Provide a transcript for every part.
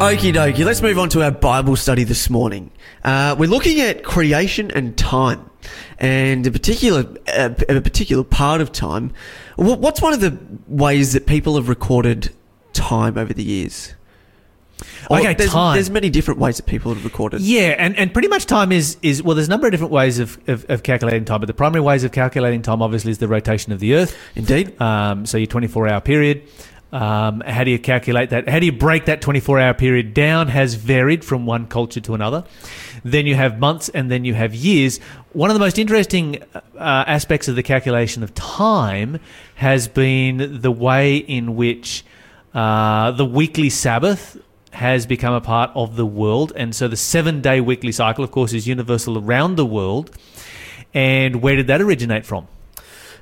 Okie dokie, let's move on to our Bible study this morning. Uh, we're looking at creation and time, and a particular uh, a particular part of time. What's one of the ways that people have recorded time over the years? Or Okay, there's, time. There's many different ways that people have recorded. Yeah, and, and pretty much time is, is well, there's a number of different ways of, of, of calculating time, but the primary ways of calculating time obviously is the rotation of the Earth. Indeed. Um, so your 24 hour period. Um, how do you calculate that? How do you break that 24 hour period down? Has varied from one culture to another. Then you have months and then you have years. One of the most interesting uh, aspects of the calculation of time has been the way in which uh, the weekly Sabbath has become a part of the world. And so the seven day weekly cycle, of course, is universal around the world. And where did that originate from?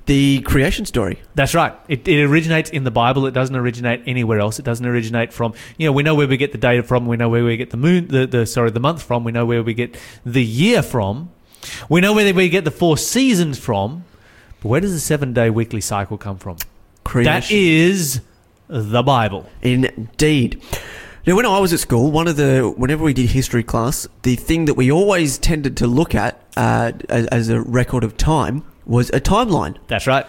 The creation story. That's right. It, it originates in the Bible. It doesn't originate anywhere else. It doesn't originate from you know we know where we get the data from. We know where we get the moon, the, the sorry the month from. We know where we get the year from. We know where we get the four seasons from. But where does the seven day weekly cycle come from? Creation. That is the Bible. Indeed. Now, when I was at school, one of the whenever we did history class, the thing that we always tended to look at uh, as, as a record of time was a timeline That's right.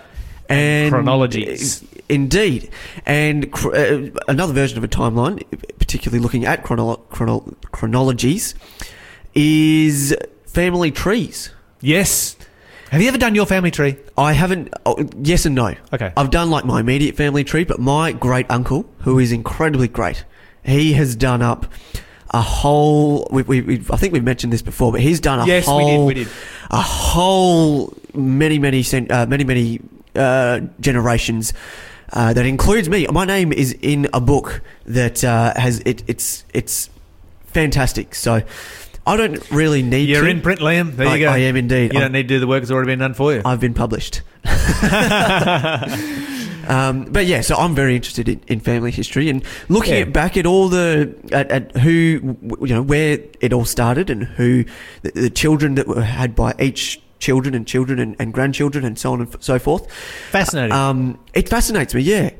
and chronologies. Indeed, and cr- uh, another version of a timeline, particularly looking at chronolo- chrono- chronologies, is family trees. Yes. Have you ever done your family tree? I haven't. Oh, yes and no. Okay. I've done like my immediate family tree, but my great uncle, who is incredibly great, he has done up a whole. We, we, we, I think we've mentioned this before, but he's done a Yes, we did, whole. we did. A whole many many uh, many many uh, generations. Uh, that includes me. My name is in a book that uh, has it. It's it's fantastic. So I don't really need. You're to. in print, Liam. There I- you go. I am indeed. You I'm- don't need to do the work; it's already been done for you. I've been published. um, but yeah, so I'm very interested in, in family history and looking Yeah. at back at all the at, at who you know where it all started and who the, the children that were had by each children and children and, and grandchildren and so on and f- so forth. Fascinating. Um, it fascinates me. Yeah,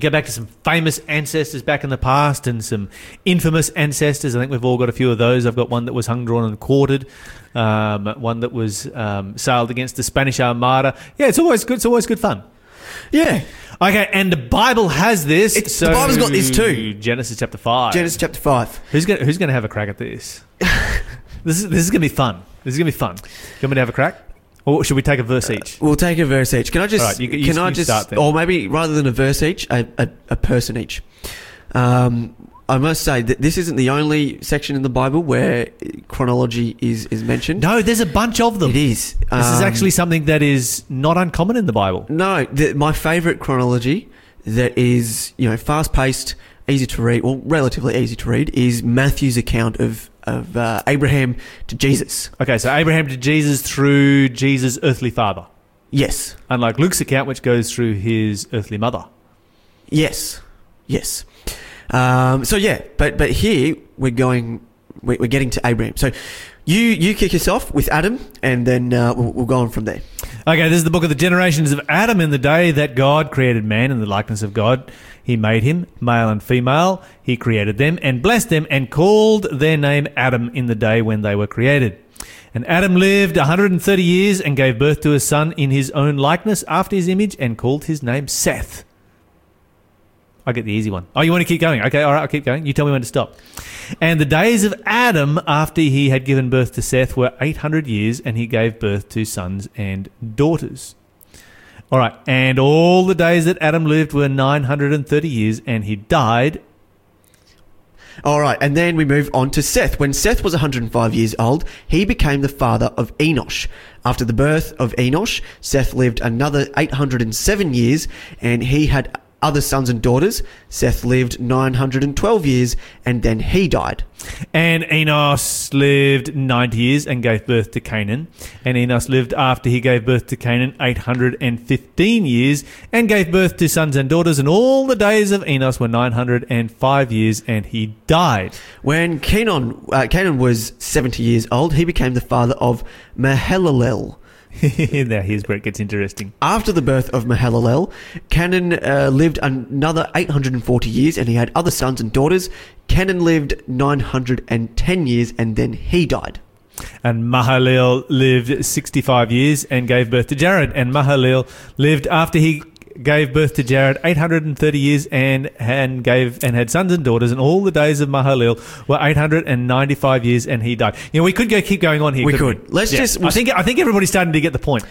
Go back to some famous ancestors back in the past and some infamous ancestors. I think we've all got a few of those. I've got one that was hung, drawn, and quartered. Um, one that was um, sailed against the Spanish Armada. Yeah, it's always good. It's always good fun. yeah. Okay, and the Bible has this. It's- the Bible's got this too. Genesis chapter five. Genesis chapter five. Who's going Who's to have a crack at this? this is this is going to be fun. This is going to be fun. You want me to have a crack, or should we take a verse each? We'll take a verse each. Can I just? Right, you- you- can I just? Or maybe rather than a verse each, a, a, a person each. Um, I must say that this isn't the only section in the Bible where chronology is is mentioned. No, there's a bunch of them. it is. This is Um, actually something that is not uncommon in the Bible. no. The, my favourite chronology that is you know fast paced, easy to read, well relatively easy to read, is Matthew's account of of uh, Abraham to Jesus. Okay, so Abraham to Jesus through Jesus' earthly father, Yes. unlike Luke's account, which goes through his earthly mother. Yes, yes. Um, so yeah, but but here we're going, we're, we're getting to Abraham. So you you kick us off with Adam, and then uh, we'll, we'll go on from there. Okay, this is the book of the generations of Adam in the day that God created man in the likeness of God. He made him, male and female. He created them and blessed them and called their name Adam in the day when they were created. And Adam lived 130 years and gave birth to a son in his own likeness after his image and called his name Seth. I get the easy one. Oh, you want to keep going? Okay, all right, I'll keep going. You tell me when to stop. And the days of Adam after he had given birth to Seth were 800 years, and he gave birth to sons and daughters. All right, and all the days that Adam lived were 930 years, and he died. All right, and then we move on to Seth. When Seth was 105 years old, he became the father of Enosh. After the birth of Enosh, Seth lived another 807 years, and he had other sons and daughters. Seth lived 912 years, and then he died. And Enos lived 90 years and gave birth to Canaan. And Enos lived after he gave birth to Canaan 815 years and gave birth to sons and daughters. And all the days of Enos were 905 years and he died. When Canaan, uh, Canaan was 70 years old, he became the father of Mahalalel. now here's where it gets interesting. After the birth of Mahalalel, Canaan uh, lived another 840 years and he had other sons and daughters. Canaan lived 910 years and then he died. And Mahalalel lived 65 years and gave birth to Jared. And Mahalalel lived after he gave birth to Jared 830 years and and gave and had sons and daughters and all the days of Mahalalel were 895 years and he died. You know, we could go keep going on here. We could. Let's just- I think I think everybody's starting to get the point.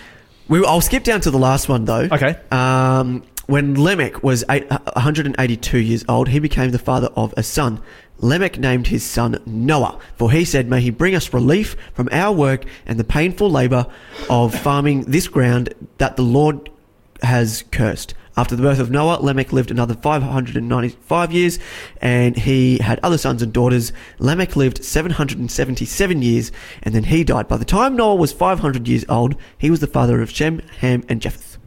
We, I'll skip down to the last one though. Okay. Um, when Lamech was eight, 182 years old, he became the father of a son. Lamech named his son Noah, for he said, May he bring us relief from our work and the painful labour of farming this ground that the Lord has cursed. After the birth of Noah, Lamech lived another 595 years, and he had other sons and daughters. Lamech lived 777 years, and then he died. By the time Noah was 500 years old, he was the father of Shem, Ham, and Japheth.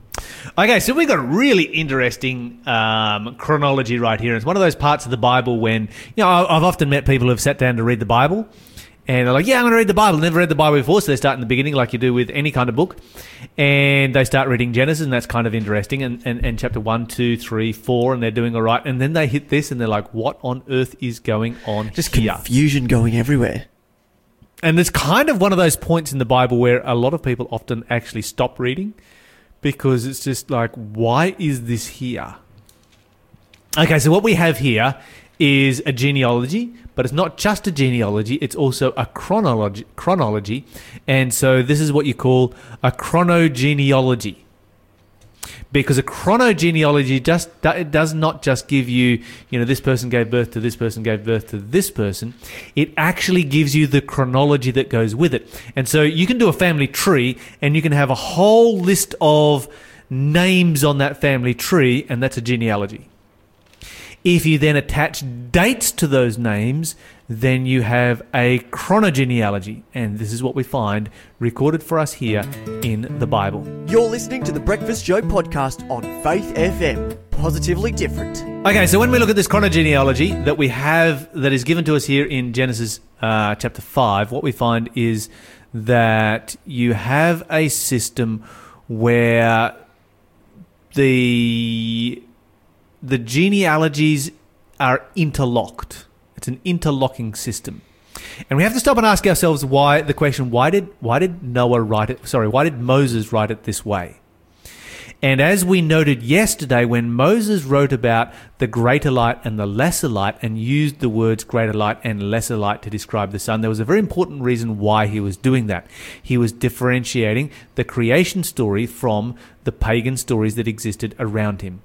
Okay, so we've got a really interesting um, chronology right here. It's one of those parts of the Bible when, you know, I've often met people who've sat down to read the Bible and they're like, yeah, I'm going to read the Bible. Never read the Bible before, so they start in the beginning like you do with any kind of book. And they start reading Genesis, and that's kind of interesting. And, and, and chapter 1, 2, 3, 4, and they're doing all right. And then they hit this and they're like, what on earth is going on Just here? confusion going everywhere. And it's kind of one of those points in the Bible where a lot of people often actually stop reading because it's just like, why is this here? Okay, so what we have here is a genealogy, but it's not just a genealogy, it's also a chronology, chronology. And so this is what you call a chronogenealogy. Because a chronogenealogy just it does not just give you, you know, this person gave birth to this person gave birth to this person. It actually gives you the chronology that goes with it. And so you can do a family tree and you can have a whole list of names on that family tree and that's a genealogy. If you then attach dates to those names, then you have a chronogenealogy. And this is what we find recorded for us here in the Bible. You're listening to the Breakfast Show podcast on Faith FM. Positively different. Okay, so when we look at this chronogenealogy that we have, that is given to us here in Genesis uh, chapter 5, what we find is that you have a system where the the genealogies are interlocked. It's an interlocking system. And we have to stop and ask ourselves why the question why did why did Noah write it sorry, why did Moses write it this way? And as we noted yesterday, when Moses wrote about the greater light and the lesser light and used the words greater light and lesser light to describe the sun, there was a very important reason why he was doing that. He was differentiating the creation story from the pagan stories that existed around him.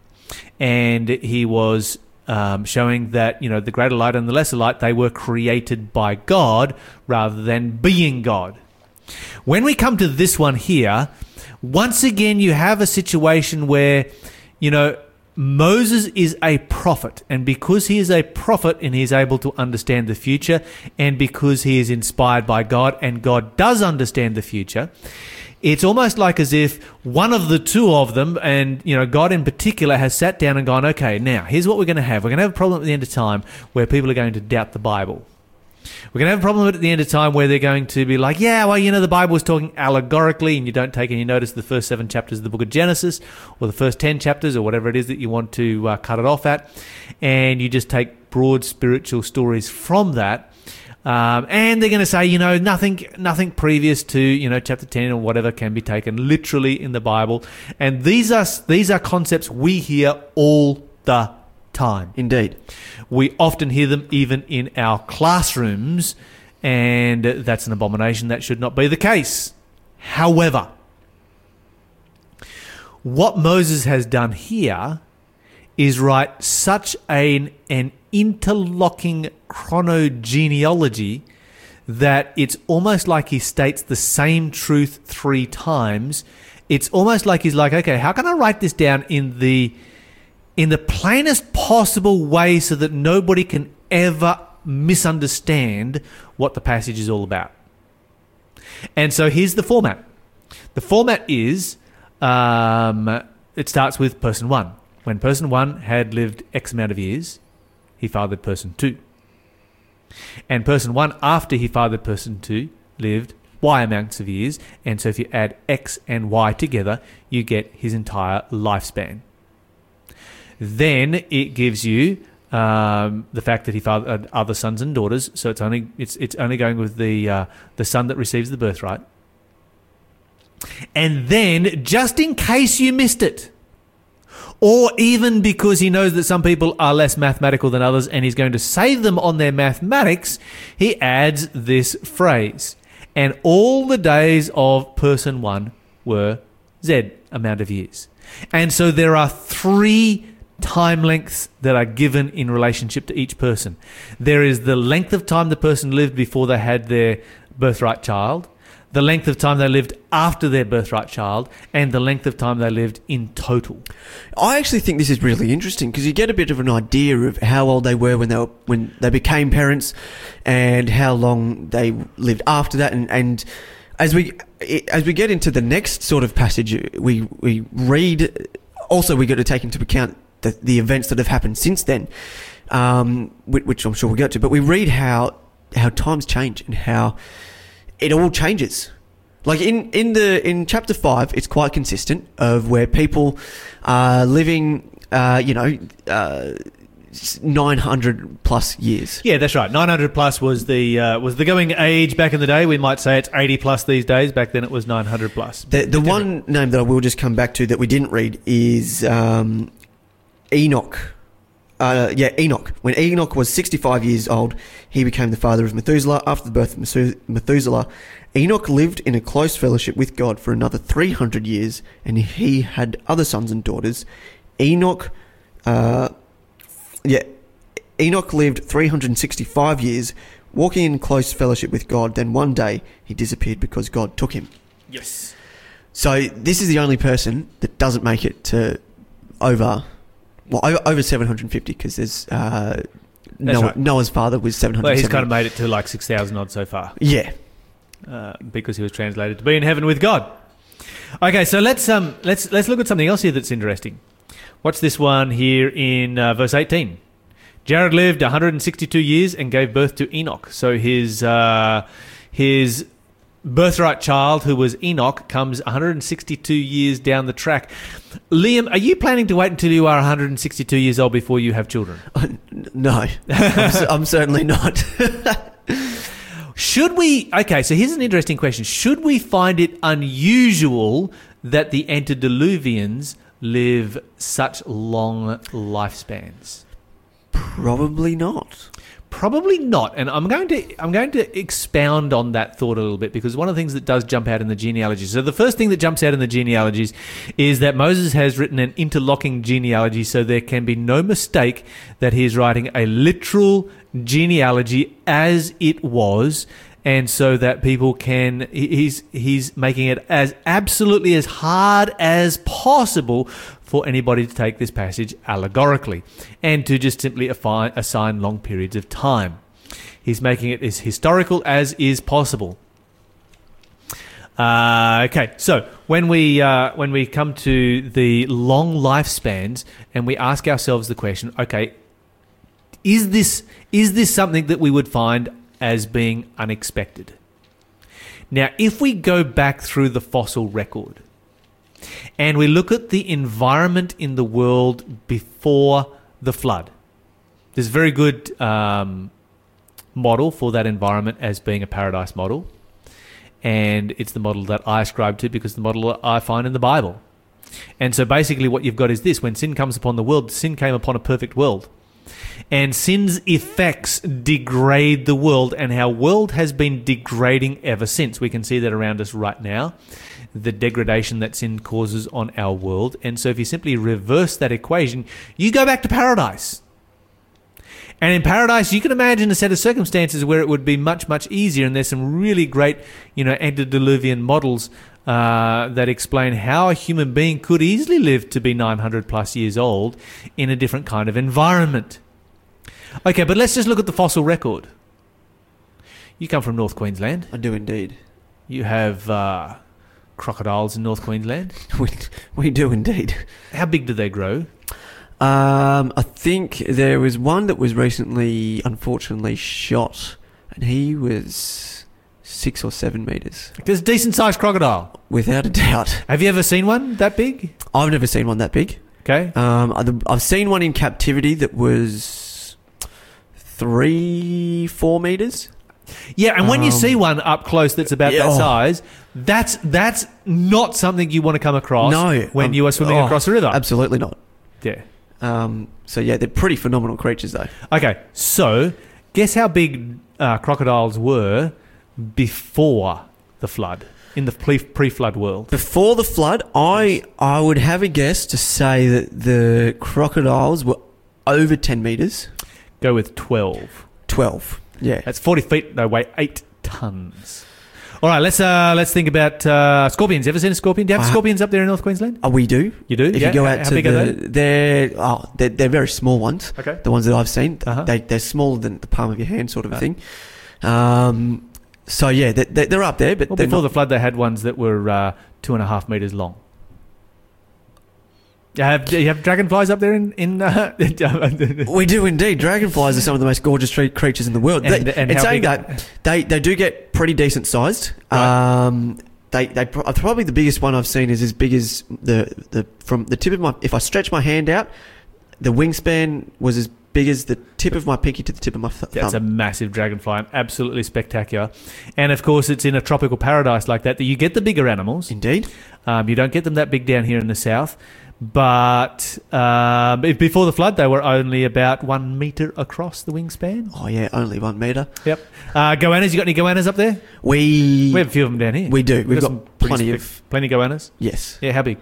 And he was um, showing that, you know, the greater light and the lesser light, they were created by God rather than being God. When we come to this one here, once again, you have a situation where, you know, Moses is a prophet, and because he is a prophet and he is able to understand the future, and because he is inspired by God and God does understand the future, it's almost like as if one of the two of them, and you know, God in particular, has sat down and gone, okay, now here's what we're going to have. We're going to have a problem at the end of time where people are going to doubt the Bible. We're going to have a problem at the end of time where they're going to be like, yeah, well, you know, the Bible is talking allegorically, and you don't take any notice of the first seven chapters of the book of Genesis, or the first ten chapters, or whatever it is that you want to uh, cut it off at, and you just take broad spiritual stories from that. Um, and they're going to say, you know, nothing, nothing previous to you know chapter ten or whatever can be taken literally in the Bible. And these are these are concepts we hear all the time. Indeed. We often hear them even in our classrooms, and that's an abomination. That should not be the case. However, what Moses has done here is write such an, an interlocking chronogenealogy that it's almost like he states the same truth three times. It's almost like he's like, okay, how can I write this down in the in the plainest possible way so that nobody can ever misunderstand what the passage is all about. And so here's the format. The format is um, it starts with person one. When person one had lived X amount of years, he fathered person two. And person one, after he fathered person two, lived Y amounts of years. And so if you add X and Y together, you get his entire lifespan. Then it gives you um, the fact that he fathered other sons and daughters. So it's only it's it's only going with the uh, the son that receives the birthright. And then, just in case you missed it, or even because he knows that some people are less mathematical than others and he's going to save them on their mathematics, he adds this phrase. And all the days of person one were Z amount of years. And so there are three time lengths that are given in relationship to each person. There is the length of time the person lived before they had their birthright child, the length of time they lived after their birthright child, and the length of time they lived in total. I actually think this is really interesting because you get a bit of an idea of how old they were when they were, when they became parents, and how long they lived after that, and, and as we as we get into the next sort of passage, we we read. Also, we got to take into account the, the events that have happened since then, um, which, which I'm sure we'll get to. But we read how how times change and how it all changes. Like in, in the in chapter five, it's quite consistent of where people are living, uh, you know, uh, nine hundred plus years. Yeah, that's right. Nine hundred plus was the uh, was the going age back in the day. We might say it's eighty plus these days. Back then, it was nine hundred plus. The the one name that I will just come back to that we didn't read is um, Enoch. Uh, yeah, Enoch. When Enoch was 65 years old, he became the father of Methuselah. After the birth of Methuselah, Enoch lived in a close fellowship with God for another 300 years, and he had other sons and daughters. Enoch, uh, yeah, Enoch lived 365 years, walking in close fellowship with God. Then one day he disappeared because God took him. Yes. So this is the only person that doesn't make it to over, well, over, over 750 because there's uh, Noah, right. Noah's father was 700. Well, he's kind of made it to like six thousand odd so far. yeah. uh, because he was translated to be in heaven with God. Okay, so let's um let's let's look at something else here that's interesting. What's this one here in uh, verse eighteen? Jared lived 162 years and gave birth to Enoch. So his uh, his birthright child, who was Enoch, comes 162 years down the track. Liam, are you planning to wait until you are 162 years old before you have children? Uh, no, I'm, I'm certainly not. Should we? Okay, so here's an interesting question. Should we find it unusual that the antediluvians live such long lifespans? Probably not. Probably not, and I'm going to I'm going to expound on that thought a little bit because one of the things that does jump out in the genealogies. So the first thing that jumps out in the genealogies is that Moses has written an interlocking genealogy, so there can be no mistake that he is writing a literal genealogy as it was, and so that people can he's he's making it as absolutely as hard as possible for anybody to take this passage allegorically and to just simply assign long periods of time. He's making it as historical as is possible. Uh, okay, so when we uh, when we come to the long lifespans and we ask ourselves the question, okay, is this is this something that we would find as being unexpected? Now, if we go back through the fossil record and we look at the environment in the world before the flood, there's a very good um, model for that environment as being a paradise model. And it's the model that I ascribe to because the model that I find in the Bible. And so basically, what you've got is this when sin comes upon the world, sin came upon a perfect world. And sin's effects degrade the world, and our world has been degrading ever since. We can see that around us right now, the degradation that sin causes on our world. And so, if you simply reverse that equation, you go back to paradise. And in paradise, you can imagine a set of circumstances where it would be much, much easier. And there's some really great, you know, antediluvian models uh, that explain how a human being could easily live to be 900 plus years old in a different kind of environment. Okay, but let's just look at the fossil record. You come from North Queensland. I do indeed. You have uh, crocodiles in North Queensland. We, we do indeed. How big do they grow? Um, I think there was one that was recently, unfortunately, shot, and he was six or seven meters, There's a decent sized crocodile. without a doubt. Have you ever seen one that big? I've never seen one that big. Okay. Um, I've- seen one in captivity that was three, four meters. Yeah, and when you Um, see one up close that's about Yeah, that oh. size, that's that's not something you want to come across No, when um, you are swimming oh, across the river. Absolutely not. Yeah. Um, so yeah, they're pretty phenomenal creatures, though. Okay, so guess how big uh, crocodiles were before the flood in the pre- pre-flood world? Before the flood, I I would have a guess to say that the crocodiles were over ten meters, Go with twelve. twelve. Yeah, That's forty feet. They weigh eight tons. All right, let's uh, let's think about uh, scorpions. Ever seen a scorpion? Do you have I- scorpions up there in North Queensland? oh, we do. You do. If Yeah? you go out how to big the, are they? they're oh, they're, they're very small ones. Okay. The ones that I've seen, Uh-huh. they they're smaller than the palm of your hand, sort of a Right. thing. Um, so yeah, they, they, they're up there, but Well, before not, the flood, they had ones that were uh, two and a half meters long. You have, you have dragonflies up there in in? Uh, We do indeed. Dragonflies are some of the most gorgeous creatures in the world. And- they, and how saying big- that, they, they do get pretty decent sized. Right. Um, they they pro- probably the biggest one I've seen is as big as the the from the tip of my. If I stretch my hand out, the wingspan was as big as the tip of my pinky to the tip of my th- That's a massive dragonfly, and absolutely spectacular. And of course, it's in a tropical paradise like that that you get the bigger animals. Indeed. Um, you don't get them that big down here in the south. But um, before the flood, they were only about one meter across the wingspan. Oh yeah, only one meter. Yep. Uh, goannas, you got any goannas up there? We We have a few of them down here. we do. We've got, some pretty plenty of plenty of goannas. yes. Yeah, how big?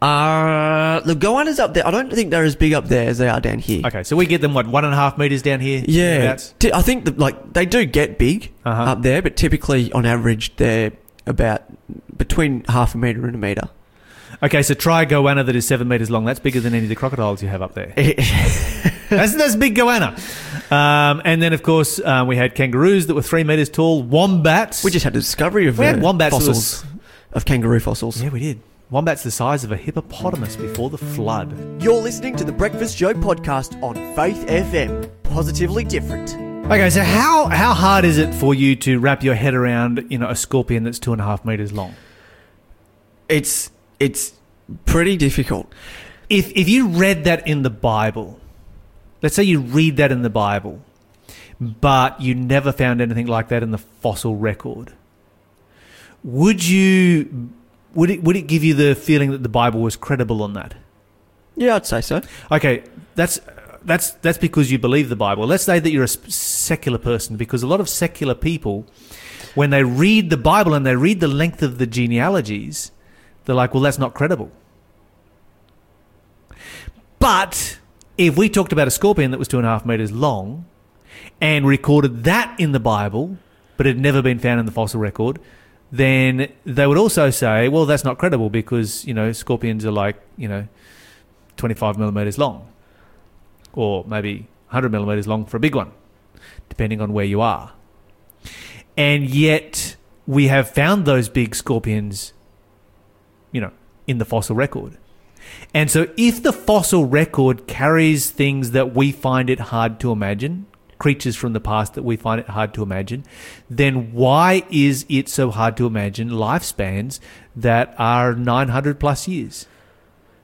Uh the goannas up there. I don't think they're as big up there as they are down here. Okay, so we get them what one and a half meters down here. Yeah, Ti- I think that like they do get big Uh-huh. up there, but typically on average they're about between half a meter and a meter. Okay, so try a goanna that is seven meters long. That's bigger than any of the crocodiles you have up there. that's that's big goanna. Um, and then of course um, we had kangaroos that were three meters tall. Wombats. we just had a discovery of We had uh, wombats that fossils of kangaroo fossils. yeah, we did. Wombats the size of a hippopotamus before the flood. You're listening to the Breakfast Show podcast on Faith FM. Positively different. Okay, so how how hard is it for you to wrap your head around you know a scorpion that's two and a half meters long? It's it's pretty difficult. if if you read that in the Bible, let's say you read that in the Bible, but you never found anything like that in the fossil record, would you would it would it give you the feeling that the Bible was credible on that? Yeah, I'd say so. Okay, that's that's that's because you believe the Bible. Let's say that you're a secular person, because a lot of secular people, when they read the Bible and they read the length of the genealogies, they're like, "Well, that's not credible." But if we talked about a scorpion that was two and a half meters long, and recorded that in the Bible, but it had never been found in the fossil record, then they would also say, "Well, that's not credible because you know scorpions are like you know." 25 millimeters long, or maybe 100 millimeters long for a big one, depending on where you are. And yet, we have found those big scorpions, you know, in the fossil record. And so, if the fossil record carries things that we find it hard to imagine, creatures from the past that we find it hard to imagine, then why is it so hard to imagine lifespans that are 900 plus years?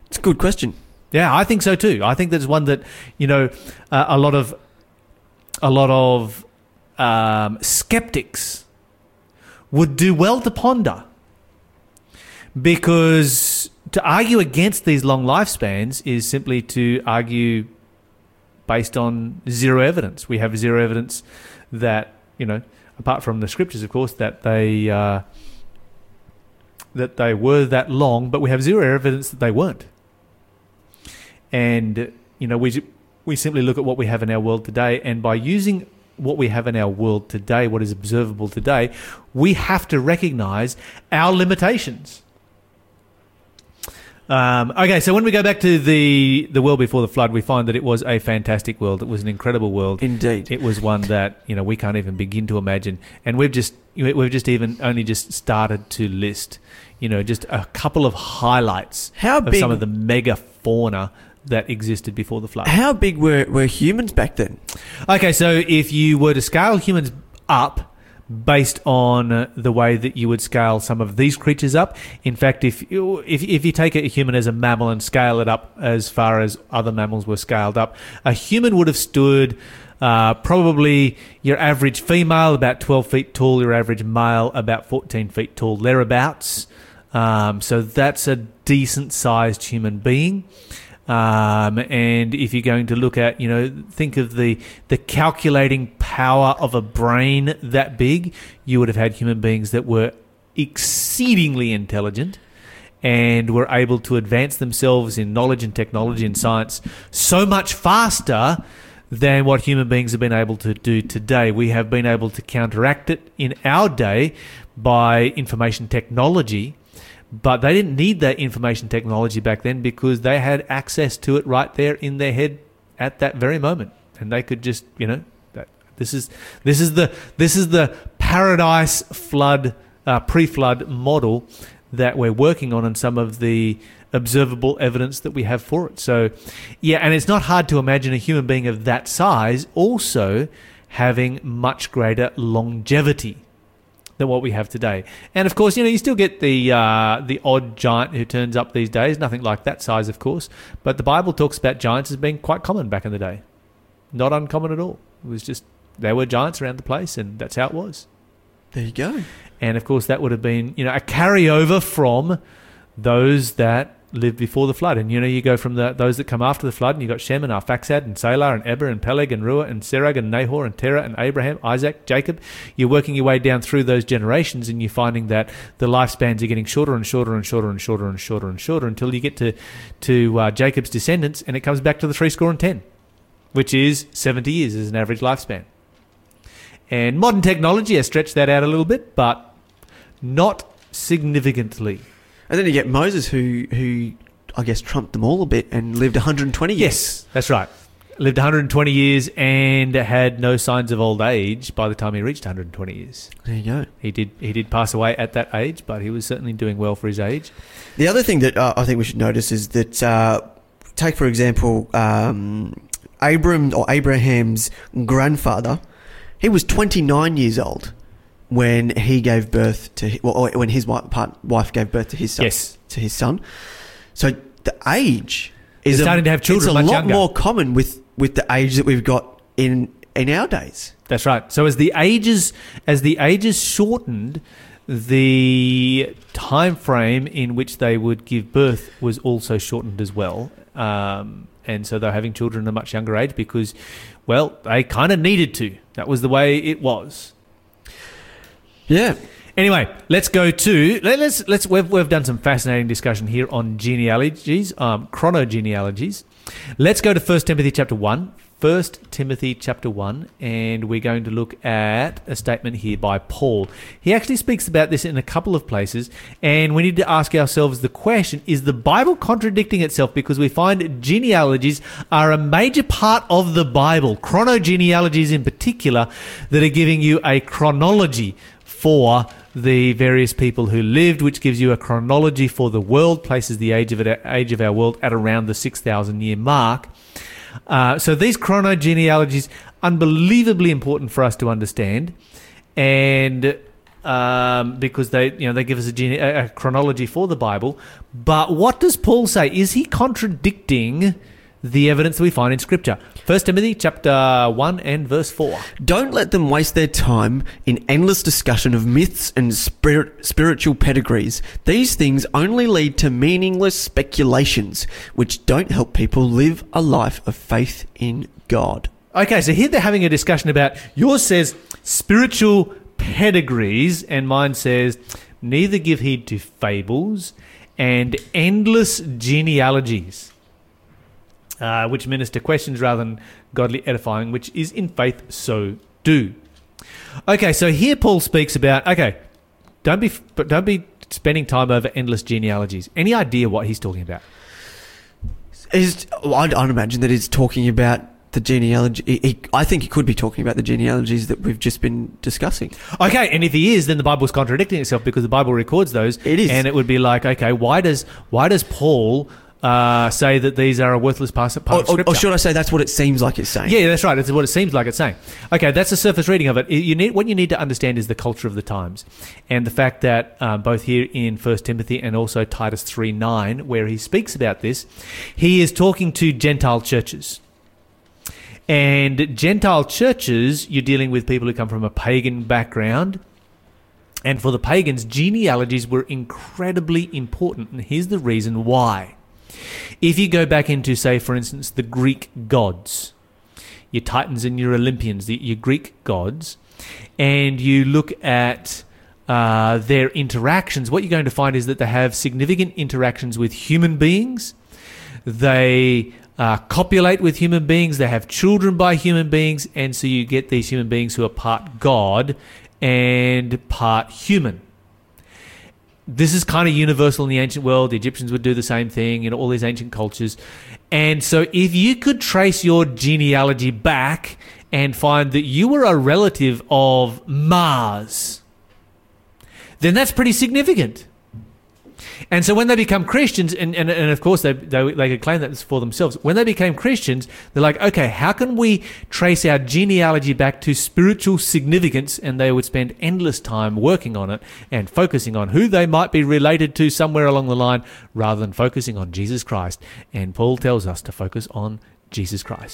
It's a good question. Yeah, I think so too. I think that's one that you know uh, a lot of a lot of um, skeptics would do well to ponder because to argue against these long lifespans is simply to argue based on zero evidence. We have zero evidence that you know, apart from the scriptures, of course, that they uh, that they were that long, but we have zero evidence that they weren't and you know we we simply look at what we have in our world today and by using what we have in our world today what is observable today we have to recognize our limitations um, okay so when we go back to the the world before the flood we find that it was a fantastic world it was an incredible world Indeed. it was one that you know we can't even begin to imagine, and we've just we've just even only just started to list, you know, just a couple of highlights How of big some of the mega fauna that existed before the flood. how big were, were humans back then? Okay, so if you were to scale humans up based on the way that you would scale some of these creatures up. In fact, if you, if, if you take a human as a mammal and scale it up as far as other mammals were scaled up, a human would have stood uh, probably your average female about 12 feet tall, your average male about 14 feet tall, thereabouts. Um, so that's a decent sized human being. Um, and if you're going to look at, you know, think of the the calculating power of a brain that big, you would have had human beings that were exceedingly intelligent and were able to advance themselves in knowledge and technology and science so much faster than what human beings have been able to do today. We have been able to counteract it in our day by information technology but they didn't need that information technology back then because they had access to it right there in their head at that very moment, and they could just, you know, that this is this is the this is the paradise flood uh, pre-flood model that we're working on, and some of the observable evidence that we have for it. So, yeah, and it's not hard to imagine a human being of that size also having much greater longevity than what we have today. And of course, you know, you still get the uh, the odd giant who turns up these days. Nothing like that size, of course. But the Bible talks about giants as being quite common back in the day. Not uncommon at all. It was just there were giants around the place, and that's how it was. There you go. And of course, that would have been you know a carryover from those that lived before the flood. And you know, you go from the those that come after the flood, and you got Shem and Arphaxad and Salah and Eber and Peleg and Ruah and Serug and Nahor and Terah and Abraham, Isaac, Jacob. You're working your way down through those generations, and you're finding that the lifespans are getting shorter and shorter and shorter and shorter and shorter and shorter until you get to to uh, Jacob's descendants, and it comes back to the three score and ten, which is seventy years as an average lifespan. And modern technology has stretched that out a little bit, but not significantly. And then you get Moses, who who I guess trumped them all a bit and lived 120 years. Yes, that's right. Lived 120 years and had no signs of old age by the time he reached 120 years. There you go. He did he did pass away at that age, but he was certainly doing well for his age. The other thing that uh, I think we should notice is that, uh, take for example, um, Abram or Abraham's grandfather, he was 29 years old when he gave birth to, well, when his wife, part, wife gave birth to his son. Yes. To his son. So the age is They're starting to have children It's a lot younger. more common with with the age that we've got in in our days. That's right. So as the ages as the ages shortened, the time frame in which they would give birth was also shortened as well. Um, and so they're having children at a much younger age because, well, they kind of needed to. That was the way it was. Yeah. Anyway, let's go to let, let's let's we've we've done some fascinating discussion here on genealogies, um, chronogenealogies. Let's go to First Timothy chapter one. First Timothy chapter one, and we're going to look at a statement here by Paul. He actually speaks about this in a couple of places, and we need to ask ourselves the question: Is the Bible contradicting itself? Because we find genealogies are a major part of the Bible, chronogenealogies in particular, that are giving you a chronology for the various people who lived, which gives you a chronology for the world, places the age of it, age of our world at around the six thousand year mark. Uh, so these chronogenealogies unbelievably important for us to understand, and um, because they you know they give us a, gene- a a chronology for the Bible. But what does Paul say? Is he contradicting? The evidence that we find in Scripture. First Timothy chapter one and verse four. Don't let them waste their time in endless discussion of myths and spirit, spiritual pedigrees. These things only lead to meaningless speculations, which don't help people live a life of faith in God. Okay, so here they're having a discussion about yours says spiritual pedigrees, and mine says neither give heed to fables and endless genealogies, uh, which minister questions rather than godly edifying, which is in faith so do. Okay, so here Paul speaks about okay, don't be but don't be spending time over endless genealogies. Any idea what he's talking about? Is well, I'd, I'd imagine that he's talking about the genealogy. He, he- I think he could be talking about the genealogies that we've just been discussing. Okay, and if he is, then the Bible's contradicting itself because the Bible records those. It is. and it would be like, okay, why does why does Paul uh, say that these are a worthless part, of or, Scripture. or should I say that's what it seems like it's saying? Yeah, that's right. That's what it seems like it's saying. Okay, that's a surface reading of it. You need what you need to understand is the culture of the times, and the fact that um, both here in First Timothy and also Titus three nine, where he speaks about this, he is talking to Gentile churches. And Gentile churches, you're dealing with people who come from a pagan background. And for the pagans, genealogies were incredibly important. And here's the reason why. If you go back into, say, for instance, the Greek gods, your Titans and your Olympians, the, your Greek gods, and you look at uh, their interactions, what you're going to find is that they have significant interactions with human beings. They uh, copulate with human beings. They have children by human beings. And so you get these human beings who are part God and part human this is kind of universal in the ancient world. The Egyptians would do the same thing in all these ancient cultures. And so, if you could trace your genealogy back and find that you were a relative of Mars, then that's pretty significant. And so when they become Christians, and, and, and of course they, they, they could claim that for themselves, when they became Christians, they're like, okay, how can we trace our genealogy back to spiritual significance? And they would spend endless time working on it and focusing on who they might be related to somewhere along the line rather than focusing on Jesus Christ. And Paul tells us to focus on Jesus Christ.